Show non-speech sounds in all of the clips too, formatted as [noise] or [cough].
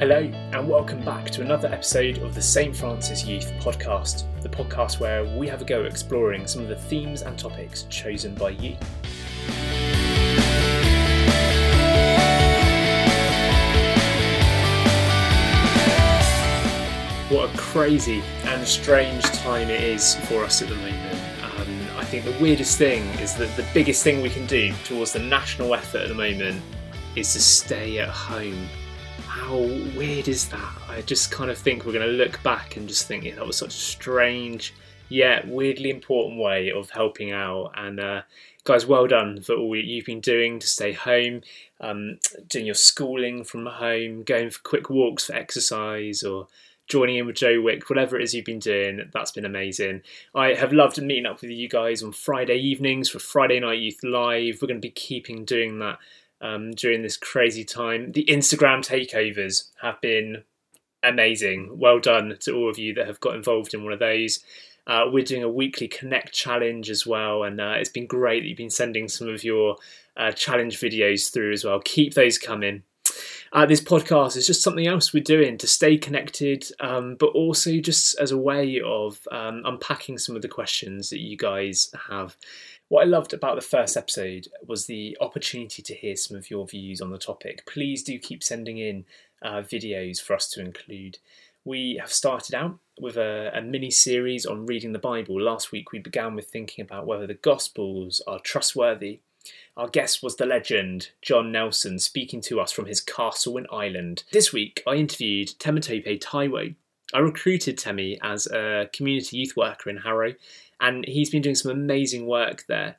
Hello, and welcome back to another episode of the St. Francis Youth Podcast, the podcast where we have a go exploring some of the themes and topics chosen by you. What a crazy and strange time it is for us at the moment. Um, I think the weirdest thing is that the biggest thing we can do towards the national effort at the moment is to stay at home how weird is that? I just kind of think we're going to look back and just think, yeah, that was such a strange, yet weirdly important way of helping out. And uh, guys, well done for all you've been doing to stay home, um, doing your schooling from home, going for quick walks for exercise, or joining in with Joe Wicks, whatever it is you've been doing, that's been amazing. I have loved meeting up with you guys on Friday evenings for Friday Night Youth Live. We're going to be keeping doing that um, during this crazy time. The Instagram takeovers have been amazing. Well done to all of you that have got involved in one of those. Uh, we're doing a weekly Connect challenge as well, and uh, it's been great that you've been sending some of your uh, challenge videos through as well. Keep those coming. Uh, this podcast is just something else we're doing to stay connected, um, but also just as a way of um, unpacking some of the questions that you guys have. What I loved about the first episode was the opportunity to hear some of your views on the topic. Please do keep sending in uh, videos for us to include. We have started out with a, a mini series on reading the Bible. Last week we began with thinking about whether the Gospels are trustworthy. Our guest was the legend, John Nelson, speaking to us from his castle in Ireland. This week I interviewed Temitope Taiwo. I recruited Temi as a community youth worker in Harrow and he's been doing some amazing work there.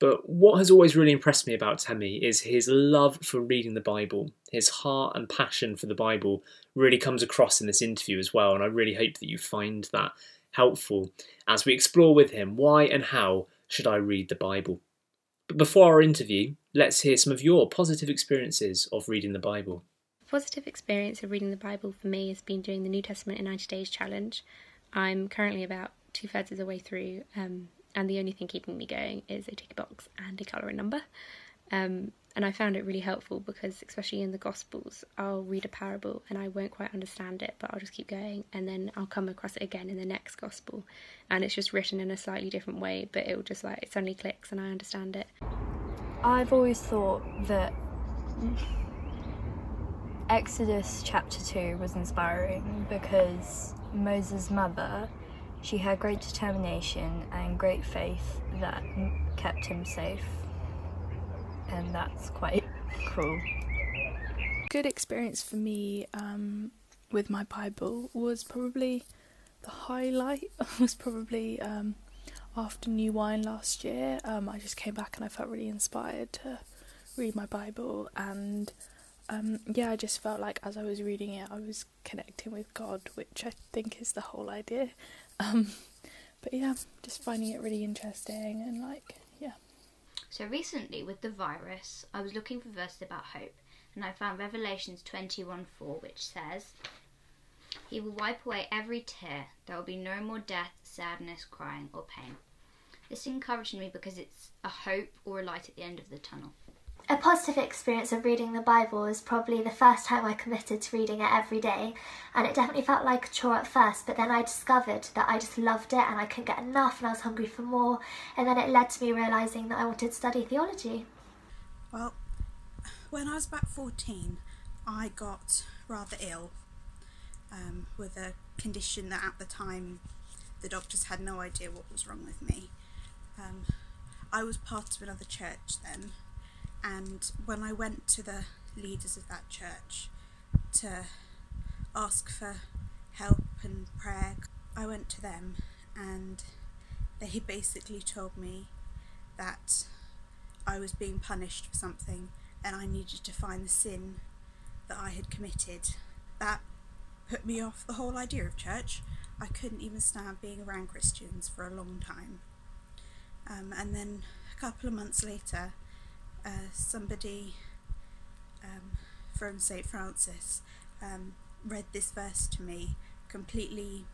But what has always really impressed me about Temi is his love for reading the Bible. His heart and passion for the Bible really comes across in this interview as well, and I really hope that you find that helpful as we explore with him why and how should I read the Bible. But before our interview, let's hear some of your positive experiences of reading the Bible. A positive experience of reading the Bible for me has been doing the New Testament in 90 Days challenge. I'm currently about two thirds of the way through, um, and the only thing keeping me going is a tick box and a colour and number. Um, and I found it really helpful because, especially in the Gospels, I'll read a parable and I won't quite understand it, but I'll just keep going, and then I'll come across it again in the next Gospel, and it's just written in a slightly different way, but it'll just like it suddenly clicks and I understand it. I've always thought that Exodus chapter 2 was inspiring because Moses' mother she had great determination and great faith that kept him safe, and that's quite [laughs] cool. Good experience for me um, with my Bible was probably the highlight [laughs] was probably um, after New Wine last year. Um, I just came back and I felt really inspired to read my Bible and um, yeah, I just felt like as I was reading it, I was connecting with God, which I think is the whole idea. Um, but yeah, just finding it really interesting and like, yeah. So recently with the virus, I was looking for verses about hope, and I found Revelations 21 4, which says, He will wipe away every tear, there will be no more death, sadness, crying, or pain. This encouraged me because it's a hope or a light at the end of the tunnel. A positive experience of reading the Bible was probably the first time I committed to reading it every day, and it definitely felt like a chore at first, but then I discovered that I just loved it and I couldn't get enough and I was hungry for more, and then it led to me realising that I wanted to study theology. Well, when I was about 14, I got rather ill um, with a condition that at the time the doctors had no idea what was wrong with me. Um, I was part of another church then and when I went to the leaders of that church to ask for help and prayer, I went to them and they [laughs] basically told me that I was being punished for something and I needed to find the sin that I had committed. That put me off the whole idea of church. I couldn't even stand being around Christians for a long time. Um, and then a couple of months later, uh, somebody um, from St. Francis um, read this verse to me completely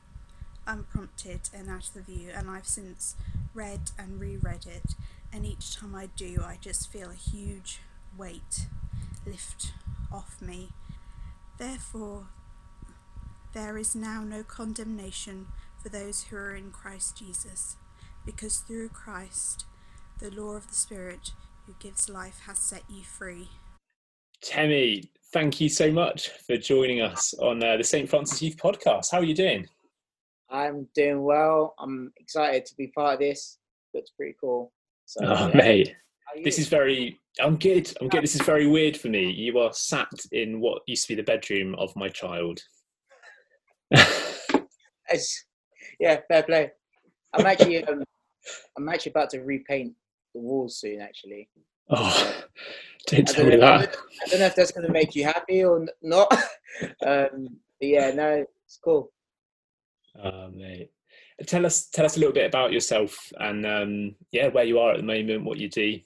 unprompted and out of the view, and I've since read and reread it. And each time I do, I just feel a huge weight lift off me. Therefore, there is now no condemnation for those who are in Christ Jesus, because through Christ, the law of the Spirit who gives life has set you free. Temi, thank you so much for joining us on uh, the St. Francis Youth Podcast. How are you doing? I'm doing well. I'm excited to be part of this. Looks pretty cool. So, oh, yeah. mate, this is very. I'm good. I'm good. This is very weird for me. You are sat in what used to be the bedroom of my child. [laughs] It's- yeah, fair play. I'm actually, um, I'm actually about to repaint the walls soon. Actually, oh, [laughs] don't tell me that. I don't know if that's going to make you happy or not. [laughs] um, but yeah, no, it's cool. Oh, mate. Tell us, tell us a little bit about yourself and um, yeah, where you are at the moment, what you do.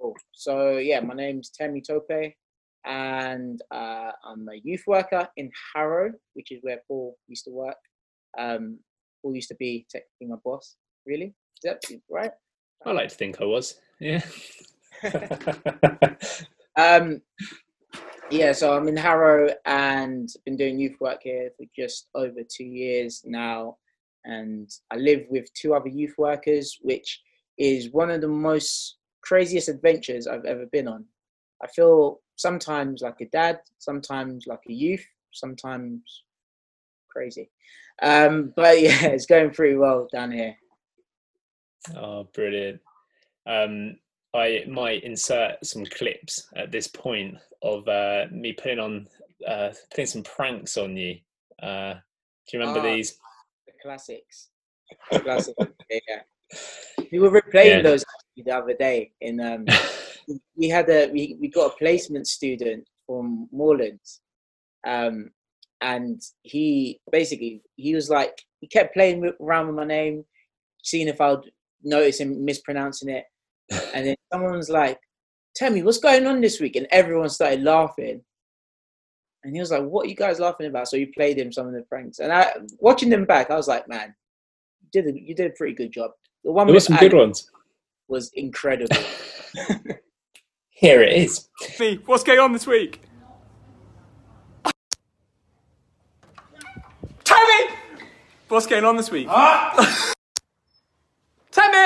Cool. So yeah, my name's Temitope, and uh, I'm a youth worker in Harrow, which is where Paul used to work. Um, Paul used to be technically my boss. Really? Is that right? I like to think I was. Yeah. [laughs] Um, yeah, so I'm in Harrow and been doing youth work here for just over two years now. And I live with two other youth workers, which is one of the most craziest adventures I've ever been on. I feel sometimes like a dad, sometimes like a youth, sometimes crazy. Um, but [laughs] yeah, it's going pretty well down here. Oh, brilliant. Um, I might insert some clips at this point of uh, me putting on uh, putting some pranks on you. Uh, do you remember Ah. these? The classics. The classics. yeah. We were [laughs] replaying Yeah. those the other day in um [laughs] we had a we, we got a placement student from Moorlands um and he basically he was like he kept playing around with my name seeing if I'd notice him mispronouncing it [laughs] and then someone was like tell me what's going on this week and everyone started laughing and he was like what are you guys laughing about so he played him some of the pranks and I watching them back I was like man you did a, you did a pretty good job the one There were with some good ones. was incredible [laughs] Here it is. Me, what's going on this week? Tammy! What's going on this week? Ah! [laughs]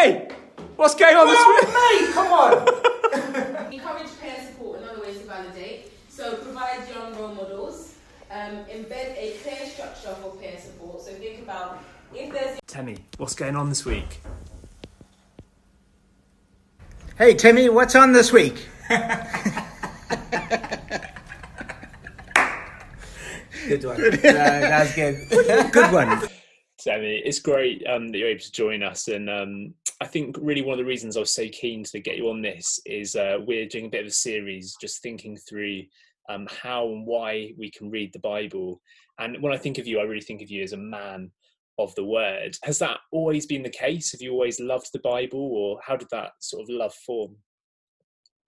Tammy! What's going on this week? Me, come on. [laughs] Encourage peer support, another way to validate. So provide young role models. Um, embed a clear structure for peer support. So think about if there's Temi, what's going on this week? Hey Timmy, what's on this week? [laughs] good one. that's good. Good one. Temi, it's great um, that you're able to join us. And um, I think really one of the reasons I was so keen to get you on this is uh, we're doing a bit of a series just thinking through um, how and why we can read the Bible. And when I think of you, I really think of you as a man of the word. Has that always been the case? Have you always loved the Bible, or how did that sort of love form?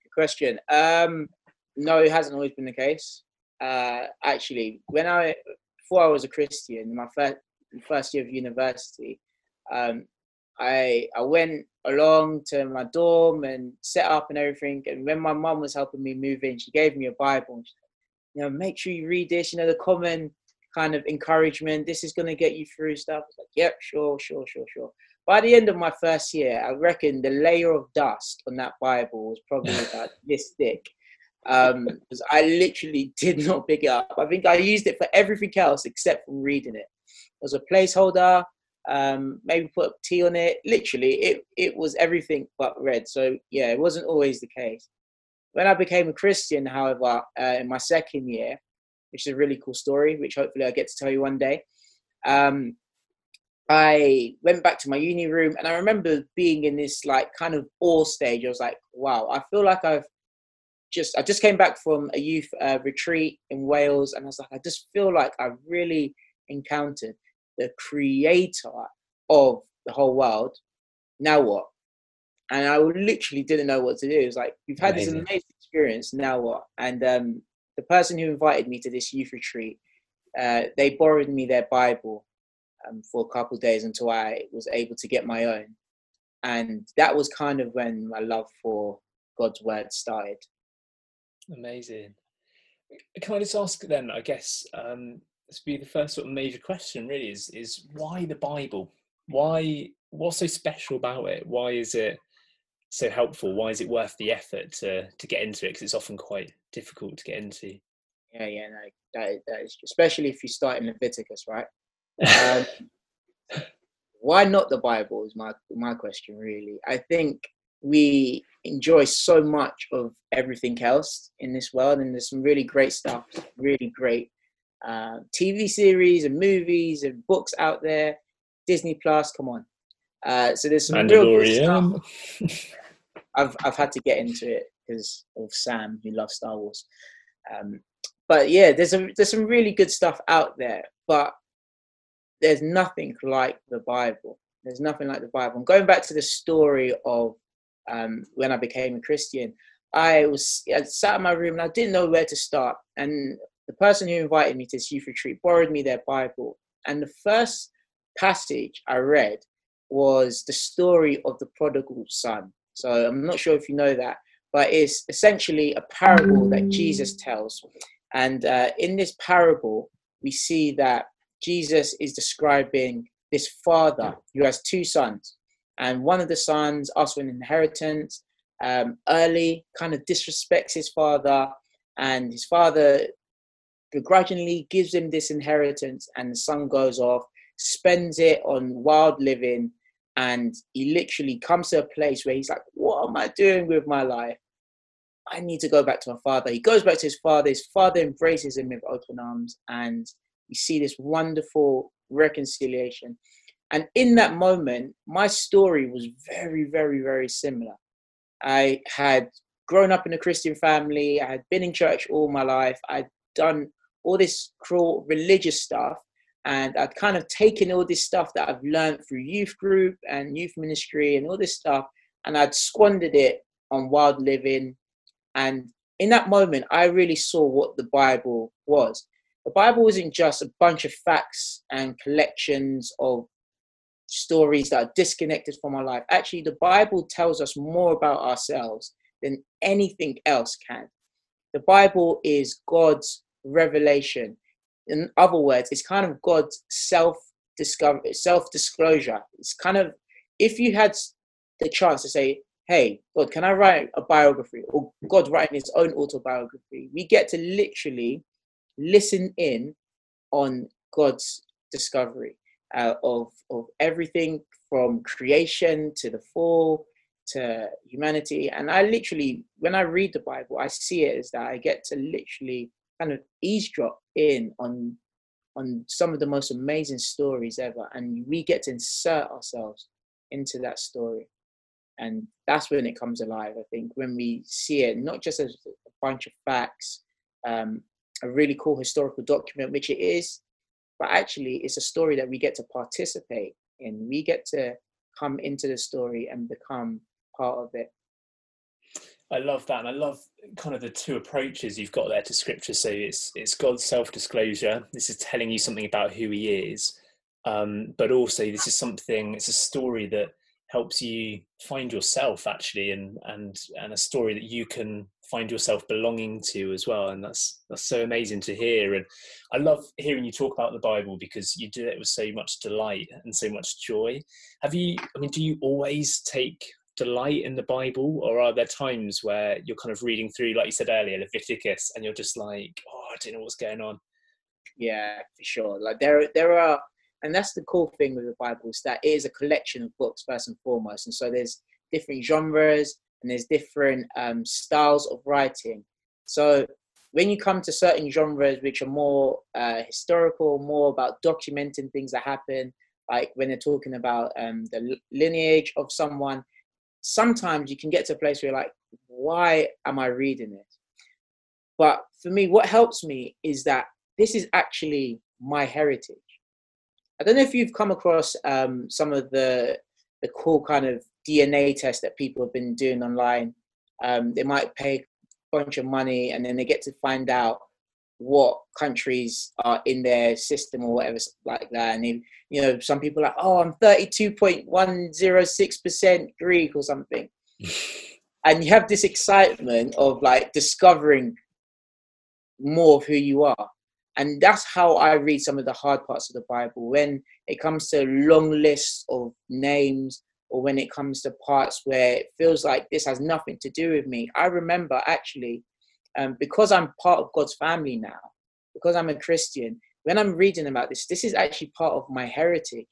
Good question. Um, no, it hasn't always been the case. Uh, actually, when I before I was a Christian, my first first year of university, um, I I went along to my dorm and set up and everything. And when my mum was helping me move in, she gave me a Bible. And she, you know, make sure you read this. You know, the common kind of encouragement. This is going to get you through stuff. I was like, yep, sure, sure, sure, sure. By the end of my first year, I reckon the layer of dust on that Bible was probably [laughs] about this thick. Um, because I literally [laughs] did not pick it up. I think I used it for everything else except for reading it. It was a placeholder, um, maybe put tea on it. Literally, it it was everything but red. So yeah, it wasn't always the case. When I became a Christian, however, uh, in my second year, which is a really cool story, which hopefully I get to tell you one day. Um, I went back to my uni room and I remember being in this like kind of awe stage. I was like, wow, I feel like I've just, I just came back from a youth uh, retreat in Wales and I was like, I just feel like I've really encountered the creator of the whole world. Now what? And I literally didn't know what to do. It was like, you've had this Amazing. amazing experience, now what? And um, the person who invited me to this youth retreat, uh, they borrowed me their Bible um, for a couple of days until I was able to get my own. And that was kind of when my love for God's word started. Amazing. can I just ask then? I guess um, this would be the first sort of major question. Really, is is why the Bible? Why? What's so special about it? Why is it so helpful? Why is it worth the effort to to get into it? Because it's often quite difficult to get into. Yeah, yeah, no, that, that is especially if you start in Leviticus, right? [laughs] Um, why not the Bible is my my question really. I think we enjoy so much of everything else in this world, and there's some really great stuff, really great uh, TV series and movies and books out there. Disney Plus, come on. Uh, so there's some real good stuff. [laughs] I've I've had to get into it because of Sam, who loves Star Wars. Um, but yeah, there's a there's some really good stuff out there, but there's nothing like the Bible. There's nothing like the Bible. And going back to the story of um, when I became a Christian, I was I sat in my room and I didn't know where to start. And the person who invited me to this youth retreat borrowed me their Bible. And the first passage I read was the story of the prodigal son. So I'm not sure if you know that, but it's essentially a parable that Jesus tells. And uh, in this parable, we see that Jesus is describing this father who has two sons. And one of the sons asks for an inheritance um, early, kind of disrespects his father, and his father begrudgingly gives him this inheritance, and the son goes off, spends it on wild living, and he literally comes to a place where he's like, What am I doing with my life? I need to go back to my father. He goes back to his father. His father embraces him with open arms, and you see this wonderful reconciliation. And in that moment, my story was very, very, very similar. I had grown up in a Christian family, I had been in church all my life, I'd done all this cruel religious stuff, and I'd kind of taken all this stuff that I've learned through youth group and youth ministry and all this stuff, and I'd squandered it on wild living. And in that moment, I really saw what the Bible was the Bible isn't just a bunch of facts and collections of stories that are disconnected from our life. Actually, the Bible tells us more about ourselves than anything else can. The Bible is God's revelation. In other words, it's kind of God's self discovery, self disclosure. It's kind of if you had the chance to say, Hey, God, can I write a biography? Or God writing his own autobiography, we get to literally listen in on God's discovery uh, of of everything from creation to the fall to humanity. And I literally, when I read the Bible, I see it as that I get to literally kind of eavesdrop in on on some of the most amazing stories ever, and we get to insert ourselves into that story. And that's when it comes alive, I think, when we see it not just as a bunch of facts, um, a really cool historical document, which it is, but actually it's a story that we get to participate in. We get to come into the story and become part of it. I love that, and I love kind of the two approaches you've got there to scripture. So it's it's God's self-disclosure. This is telling you something about who He is, um, but also this is something. It's a story that helps you find yourself actually and and and a story that you can find yourself belonging to as well and that's that's so amazing to hear and i love hearing you talk about the bible because you do it with so much delight and so much joy have you i mean do you always take delight in the bible or are there times where you're kind of reading through like you said earlier leviticus and you're just like oh i don't know what's going on yeah for sure like there there are and that's the cool thing with the Bible is that it is a collection of books first and foremost. And so there's different genres and there's different um, styles of writing. So when you come to certain genres which are more uh, historical, more about documenting things that happen, like when they're talking about um, the lineage of someone, sometimes you can get to a place where you're like, why am I reading it? But for me, what helps me is that this is actually my heritage. I don't know if you've come across um, some of the the cool kind of DNA tests that people have been doing online. Um, they might pay a bunch of money and then they get to find out what countries are in their system or whatever like that. And you know, some people are like, oh, I'm 32.106% Greek or something. [laughs] and you have this excitement of like discovering more of who you are. And that's how I read some of the hard parts of the Bible. When it comes to long lists of names, or when it comes to parts where it feels like this has nothing to do with me, I remember actually, um, because I'm part of God's family now, because I'm a Christian, when I'm reading about this, this is actually part of my heritage.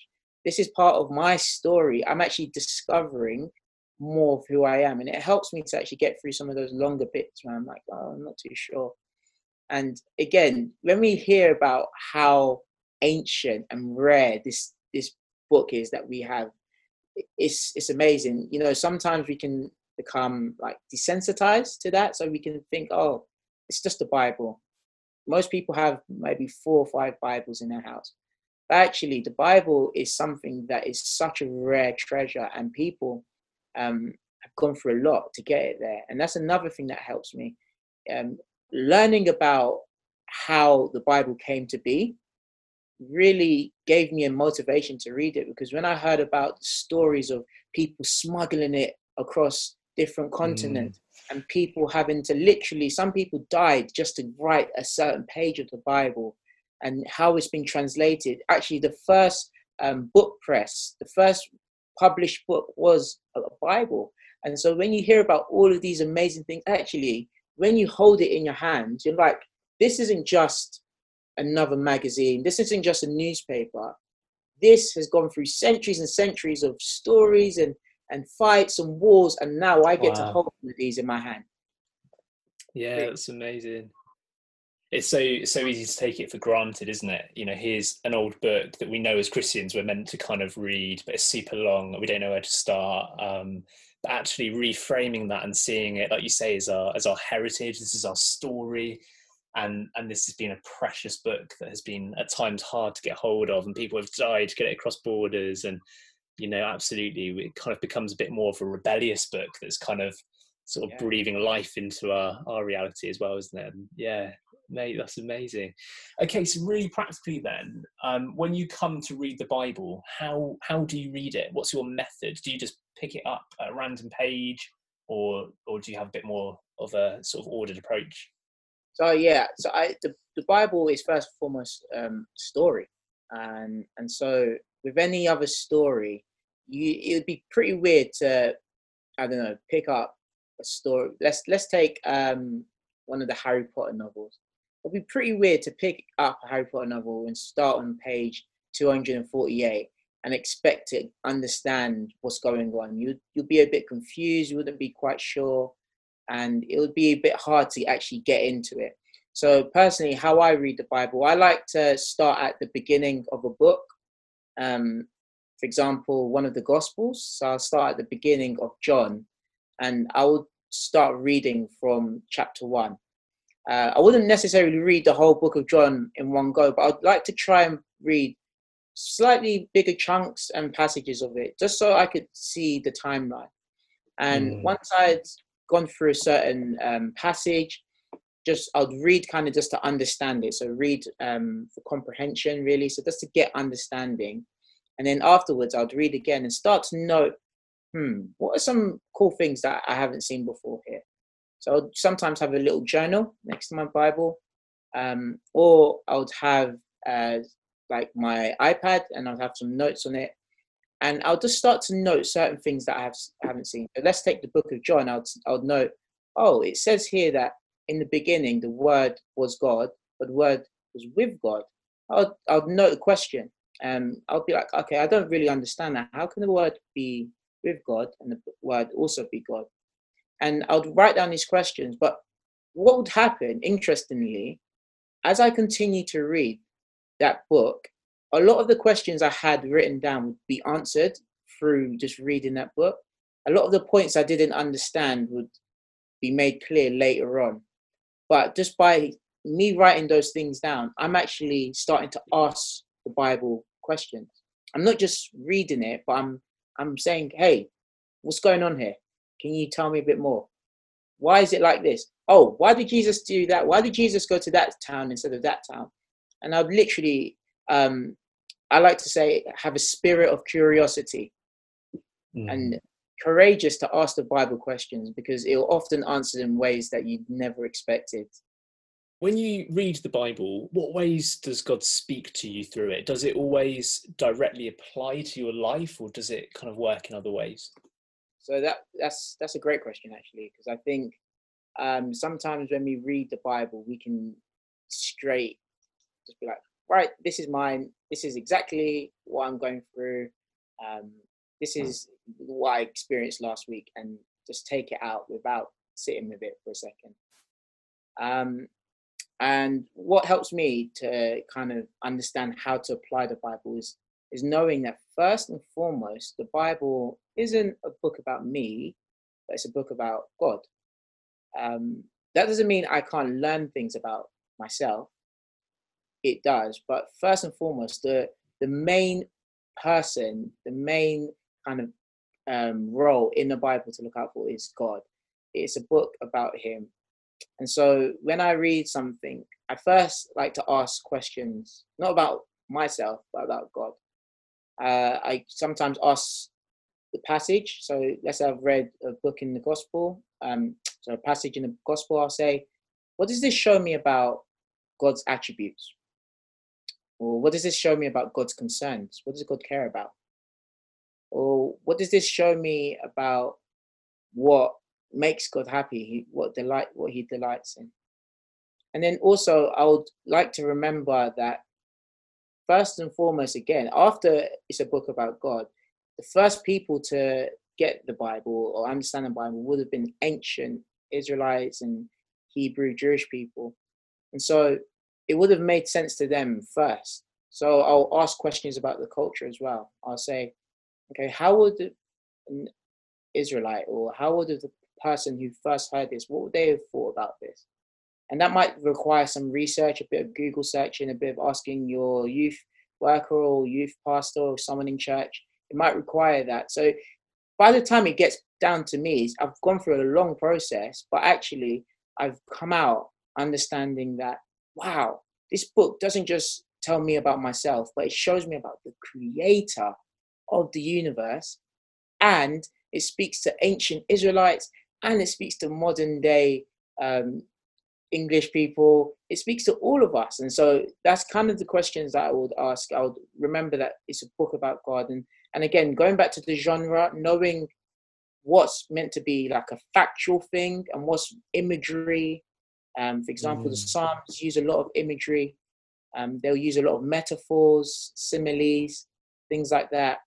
This is part of my story. I'm actually discovering more of who I am. And it helps me to actually get through some of those longer bits where I'm like, oh, I'm not too sure. And again, when we hear about how ancient and rare this this book is that we have, it's it's amazing. You know, sometimes we can become like desensitized to that, so we can think, oh, it's just a Bible. Most people have maybe four or five Bibles in their house. But actually, the Bible is something that is such a rare treasure, and people um, have gone through a lot to get it there. And that's another thing that helps me. Um, learning about how the Bible came to be really gave me a motivation to read it because when I heard about the stories of people smuggling it across different mm. continents mm. and people having to literally, some people died just to write a certain page of the Bible and how it's been translated. Actually, the first um, book press, the first published book was a Bible. And so when you hear about all of these amazing things, actually, when you hold it in your hands, you're like, this isn't just another magazine. This isn't just a newspaper. This has gone through centuries and centuries of stories and, and fights and wars, and now I get wow. to hold these in my hand. Yeah, that's amazing. It's so so easy to take it for granted, isn't it? You know, here's an old book that we know as Christians we're meant to kind of read, but it's super long. We don't know where to start. Um, but actually reframing that and seeing it, like you say, as our as our heritage. This is our story and and this has been a precious book that has been at times hard to get hold of and people have died to get it across borders and you know absolutely it kind of becomes a bit more of a rebellious book that's kind of sort of yeah. breathing life into our our reality as well isn't it? And yeah mate that's amazing. Okay so really practically then um, when you come to read the bible how how do you read it? What's your method? Do you just pick it up at a random page or or do you have a bit more of a sort of ordered approach? So yeah, so I the, the Bible is first and foremost um, story, and and so with any other story, you it would be pretty weird to I don't know pick up a story. Let's let's take um, one of the Harry Potter novels. It'd be pretty weird to pick up a Harry Potter novel and start on page 248 and expect to understand what's going on. You you'll be a bit confused. You wouldn't be quite sure and it would be a bit hard to actually get into it. So personally, how I read the Bible, I like to start at the beginning of a book. Um, for example, one of the Gospels. So I'll start at the beginning of John, and I would start reading from chapter one. Uh, I wouldn't necessarily read the whole book of John in one go, but I'd like to try and read slightly bigger chunks and passages of it, just so I could see the timeline. And mm. once I'd gone through a certain um, passage, just I'd read kind of just to understand it. So read um, for comprehension, really. So just to get understanding, and then afterwards I'd read again and start to note, hmm, what are some cool things that I haven't seen before here. So I'd sometimes have a little journal next to my Bible, um, or I would have uh, like my iPad and I'd have some notes on it and I'll just start to note certain things that I, have haven't seen. So let's take the book of John. I'll, I'll note, oh, it says here that in the beginning the Word was God, but the Word was with God. I'll, I'll note the question. Um, I'll be like, okay, I don't really understand that. How can the Word be with God and the Word also be God? And I'll write down these questions. But what would happen, interestingly, as I continue to read that book, a lot of the questions I had written down would be answered through just reading that book. A lot of the points I didn't understand would be made clear later on. But just by me writing those things down, I'm actually starting to ask the Bible questions. I'm not just reading it, but I'm I'm saying, hey, what's going on here? Can you tell me a bit more? Why is it like this? Oh, why did Jesus do that? Why did Jesus go to that town instead of that town? And I've literally um, I like to say, have a spirit of curiosity mm. and courageous to ask the Bible questions because it'll often answer in ways that you'd never expected. when you read the Bible, what ways does God speak to you through it? Does it always directly apply to your life, or does it kind of work in other ways? So that that's that's a great question actually, because I think um, sometimes when we read the Bible, we can straight just be like, right, this is mine. This is exactly what I'm going through. Um, this is what I experienced last week, and just take it out without sitting with it for a second. Um, and what helps me to kind of understand how to apply the Bible is is knowing that first and foremost, the Bible isn't a book about me, but it's a book about God. Um, that doesn't mean I can't learn things about myself. It does, but first and foremost, the the main person, the main kind of um, role in the Bible to look out for is God. It's a book about Him, and so when I read something, I first like to ask questions, not about myself, but about God. Uh, I sometimes ask the passage. So let's say I've read a book in the gospel, um, so a passage in the gospel, I'll say, what does this show me about God's attributes? Or what does this show me about God's concerns? What does God care about? Or what does this show me about what makes God happy, what delight, what He delights in? And then also, I would like to remember that first and foremost, again, after it's a book about God, the first people to get the Bible or understand the Bible would have been ancient Israelites and Hebrew Jewish people. And so it would have made sense to them first. So I'll ask questions about the culture as well. I'll say, okay, how would an Israelite or how would the person who first heard this, what would they have thought about this? And that might require some research, a bit of Google searching, a bit of asking your youth worker or youth pastor or someone in church. It might require that. So by the time it gets down to me, I've gone through a long process, but actually I've come out understanding that, wow, this book doesn't just tell me about myself, but it shows me about the creator of the universe. And it speaks to ancient Israelites and it speaks to modern day um, English people. It speaks to all of us. And so that's kind of the questions that I would ask. I would remember that it's a book about God. And, and again, going back to the genre, knowing what's meant to be like a factual thing and what's imagery. Um, for example, mm. the Psalms use a lot of imagery. Um, they'll use a lot of metaphors, similes, things like that.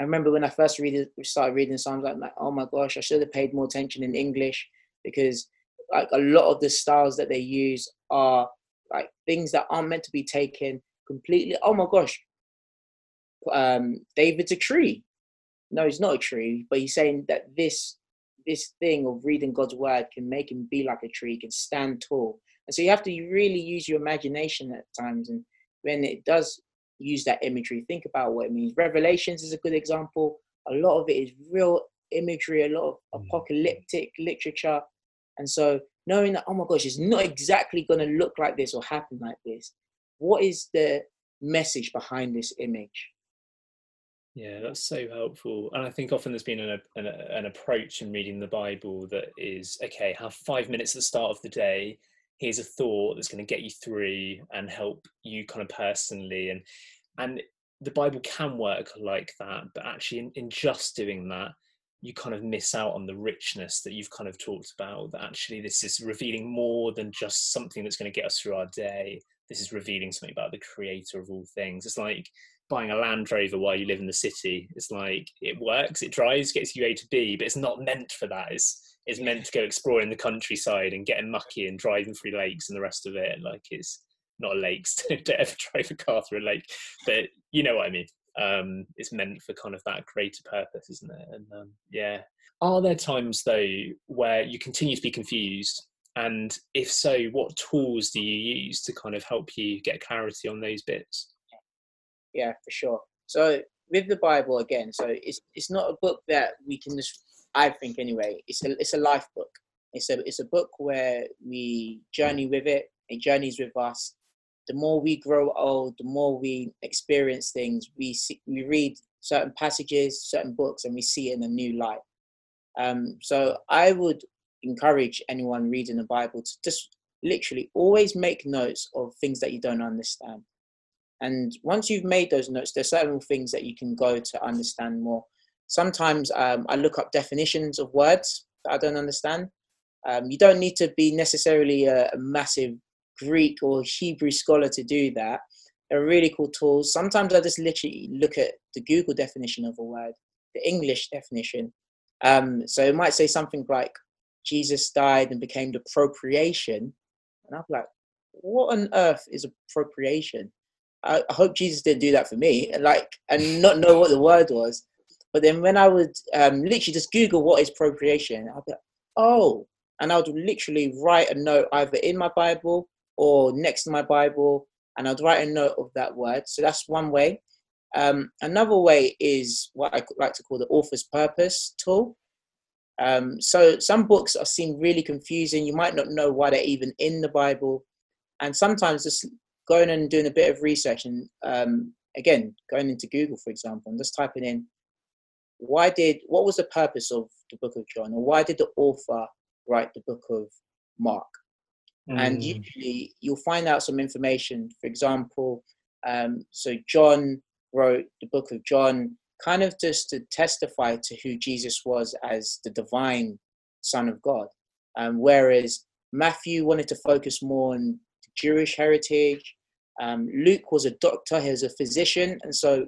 I remember when I first read started reading Psalms, I'm like, oh my gosh, I should have paid more attention in English because like a lot of the styles that they use are like things that aren't meant to be taken completely. Oh my gosh, um, David's a tree. No, he's not a tree, but he's saying that this this thing of reading God's word can make him be like a tree, can stand tall. And so you have to really use your imagination at times. And when it does use that imagery, think about what it means. Revelations is a good example. A lot of it is real imagery, a lot of mm. apocalyptic literature. And so knowing that, oh my gosh, it's not exactly going to look like this or happen like this, what is the message behind this image? Yeah, that's so helpful. And I think often there's been an, an, an approach in reading the Bible that is okay, have five minutes at the start of the day. Here's a thought that's going to get you through and help you kind of personally. And and the Bible can work like that, but actually, in, in just doing that, you kind of miss out on the richness that you've kind of talked about that actually this is revealing more than just something that's going to get us through our day. This is revealing something about the creator of all things. It's like buying a land rover while you live in the city. It's like it works it drives gets you a to b but it's not meant for that. It's it's meant to go exploring the countryside and getting mucky and driving through lakes and the rest of it like it's not lakes [laughs] don't ever drive a car through a lake but you know what i mean um, it's meant for kind of that greater purpose, isn't it? And um, yeah, are there times though where you continue to be confused? And if so, what tools do you use to kind of help you get clarity on those bits? Yeah, for sure. So with the Bible again, so it's it's not a book that we can just. I think anyway, it's a it's a life book. It's a it's a book where we journey with it. It journeys with us, the more we grow old, the more we experience things, we see, we read certain passages, certain books, and we see it in a new light. Um, so I would encourage anyone reading the Bible to just literally always make notes of things that you don't understand. And once you've made those notes, there's certain things that you can go to understand more. Sometimes um, I look up definitions of words that I don't understand. Um, you don't need to be necessarily a, a massive Greek or Hebrew scholar to do that. They're really cool tools. Sometimes I just literally look at the Google definition of a word, the English definition. Um, so it might say something like Jesus died and became the propitiation. And I'm like, what on earth is propitiation? I, I hope Jesus didn't do that for me, like, and not know what the word was. But then when I would um, literally just Google what is propitiation, I'd be like, oh, and I would literally write a note either in my Bible or next to my Bible, and I'd write a note of that word. So that's one way. Um, another way is what I like to call the author's purpose tool. Um, so some books are seem really confusing. You might not know why they're even in the Bible, and sometimes just going and doing a bit of research and um, again going into Google, for example, and just typing in why did what was the purpose of the Book of John, or why did the author write the Book of Mark? and Mm. usually you'll find out some information. For example, um, so John wrote the book of John kind of just to testify to who Jesus was as the divine Son of God, um, whereas Matthew wanted to focus more on Jewish heritage. Um, Luke was a doctor; he was a physician, and so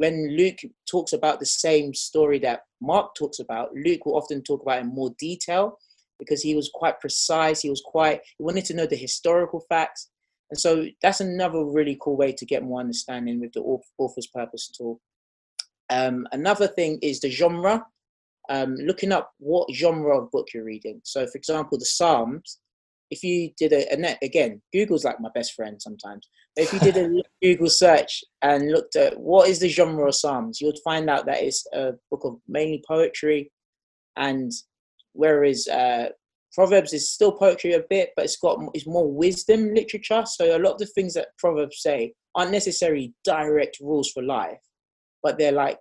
when Luke talks about the same story that Mark talks about, Luke will often talk about in more detail because he was quite precise. He was quite, he wanted to know the historical facts. And so that's another really cool way to get more understanding with the author's purpose tool. Um, another thing is the genre, um, looking up what genre of book you're reading. So, for example, the Psalms, if you did a, and again, Google's like my best friend sometimes. If you did a [laughs] Google search and looked at what is the genre of Psalms, you would find out that it's a book of mainly poetry and whereas uh, Proverbs is still poetry a bit, but it's got it's more wisdom literature. So a lot of the things that Proverbs say aren't necessarily direct rules for life, but they're like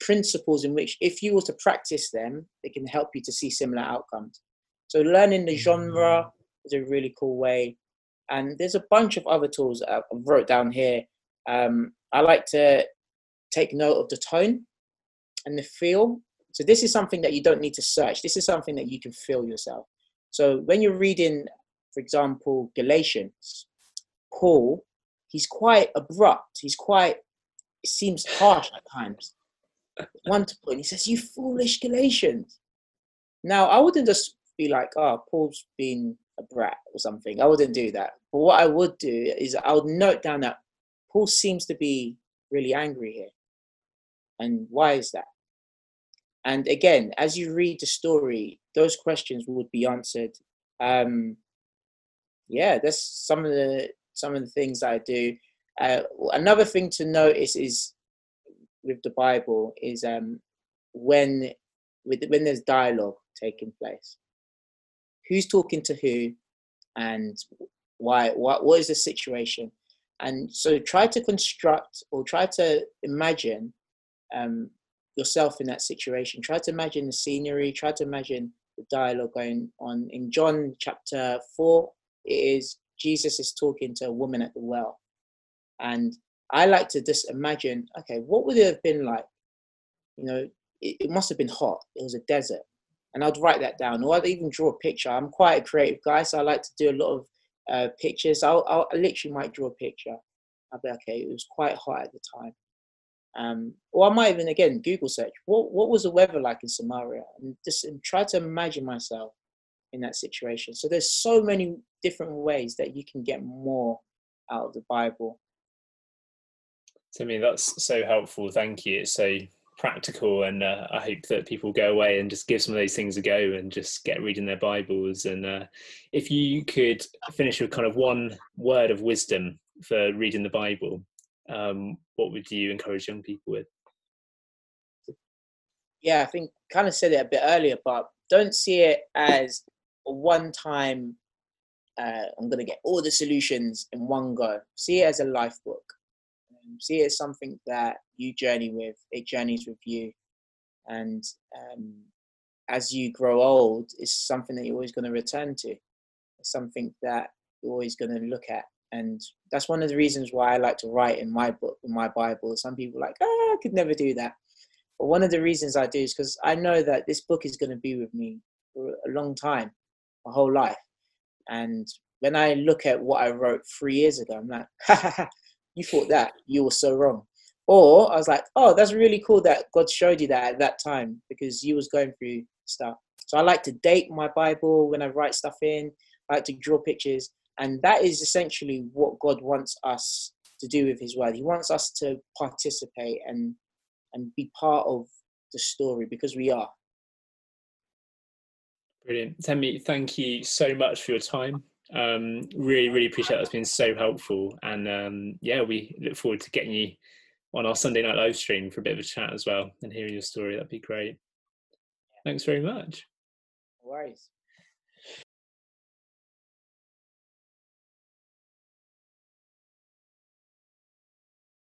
principles in which, if you were to practice them, they can help you to see similar outcomes. So learning the genre is a really cool way, and there's a bunch of other tools I wrote down here. Um, I like to take note of the tone and the feel so this is something that you don't need to search. This is something that you can feel yourself. So when you're reading, for example, Galatians, Paul, he's quite abrupt. He's quite, it seems harsh at times. One to point, he says, "You foolish Galatians." Now, I wouldn't just be like, "Oh, Paul's been a brat" or something. I wouldn't do that. But what I would do is I would note down that Paul seems to be really angry here, and why is that? And again, as you read the story, those questions would be answered. Um, yeah, that's some of the some of the things I do. Uh, another thing to notice is with the Bible is um, when with when there's dialogue taking place. Who's talking to who, and why? What what is the situation? And so try to construct or try to imagine um, yourself in that situation. Try to imagine the scenery, try to imagine the dialogue going on. In John chapter 4, it is Jesus is talking to a woman at the well. And I like to just imagine, okay, what would it have been like? You know, it, it must have been hot. It was a desert. And I'd write that down, or I'd even draw a picture. I'm quite a creative guy, so I like to do a lot of uh, pictures. I'll, I'll I literally might draw a picture. I'll be okay. It was quite hot at the time. Um, or I might even again Google search what what was the weather like in Samaria, and just and try to imagine myself in that situation. So there's so many different ways that you can get more out of the Bible. Timmy, that's so helpful. Thank you. It's so practical, and uh, I hope that people go away and just give some of those things a go and just get reading their Bibles. And uh, if you could finish with kind of one word of wisdom for reading the Bible, um, what would you encourage young people with? Yeah, I think kind of said it a bit earlier, but don't see it as a one-time. Uh, I'm going to get all the solutions in one go. See it as a life book. Um, see it as something that you journey with. It journeys with you, and um, as you grow old, it's something that you're always going to return to. It's something that you're always going to look at. And that's one of the reasons why I like to write in my book, in my Bible. Some people like, oh, I could never do that. But one of the reasons I do is because I know that this book is going to be with me for a long time, my whole life. And when I look at what I wrote three years ago, I'm like, [laughs] you thought that, you were so wrong. Or I was like, oh, that's really cool that God showed you that at that time because you was going through stuff. So I like to date my Bible when I write stuff in. I like to draw pictures, and that is essentially what God wants us to do with His Word. He wants us to participate and and be part of the story because we are. Brilliant. Temi, thank you so much for your time. Um, really, really appreciate that. It's been so helpful. And um, yeah, we look forward to getting you on our Sunday night live stream for a bit of a chat as well and hearing your story. That'd be great. Thanks very much. No worries.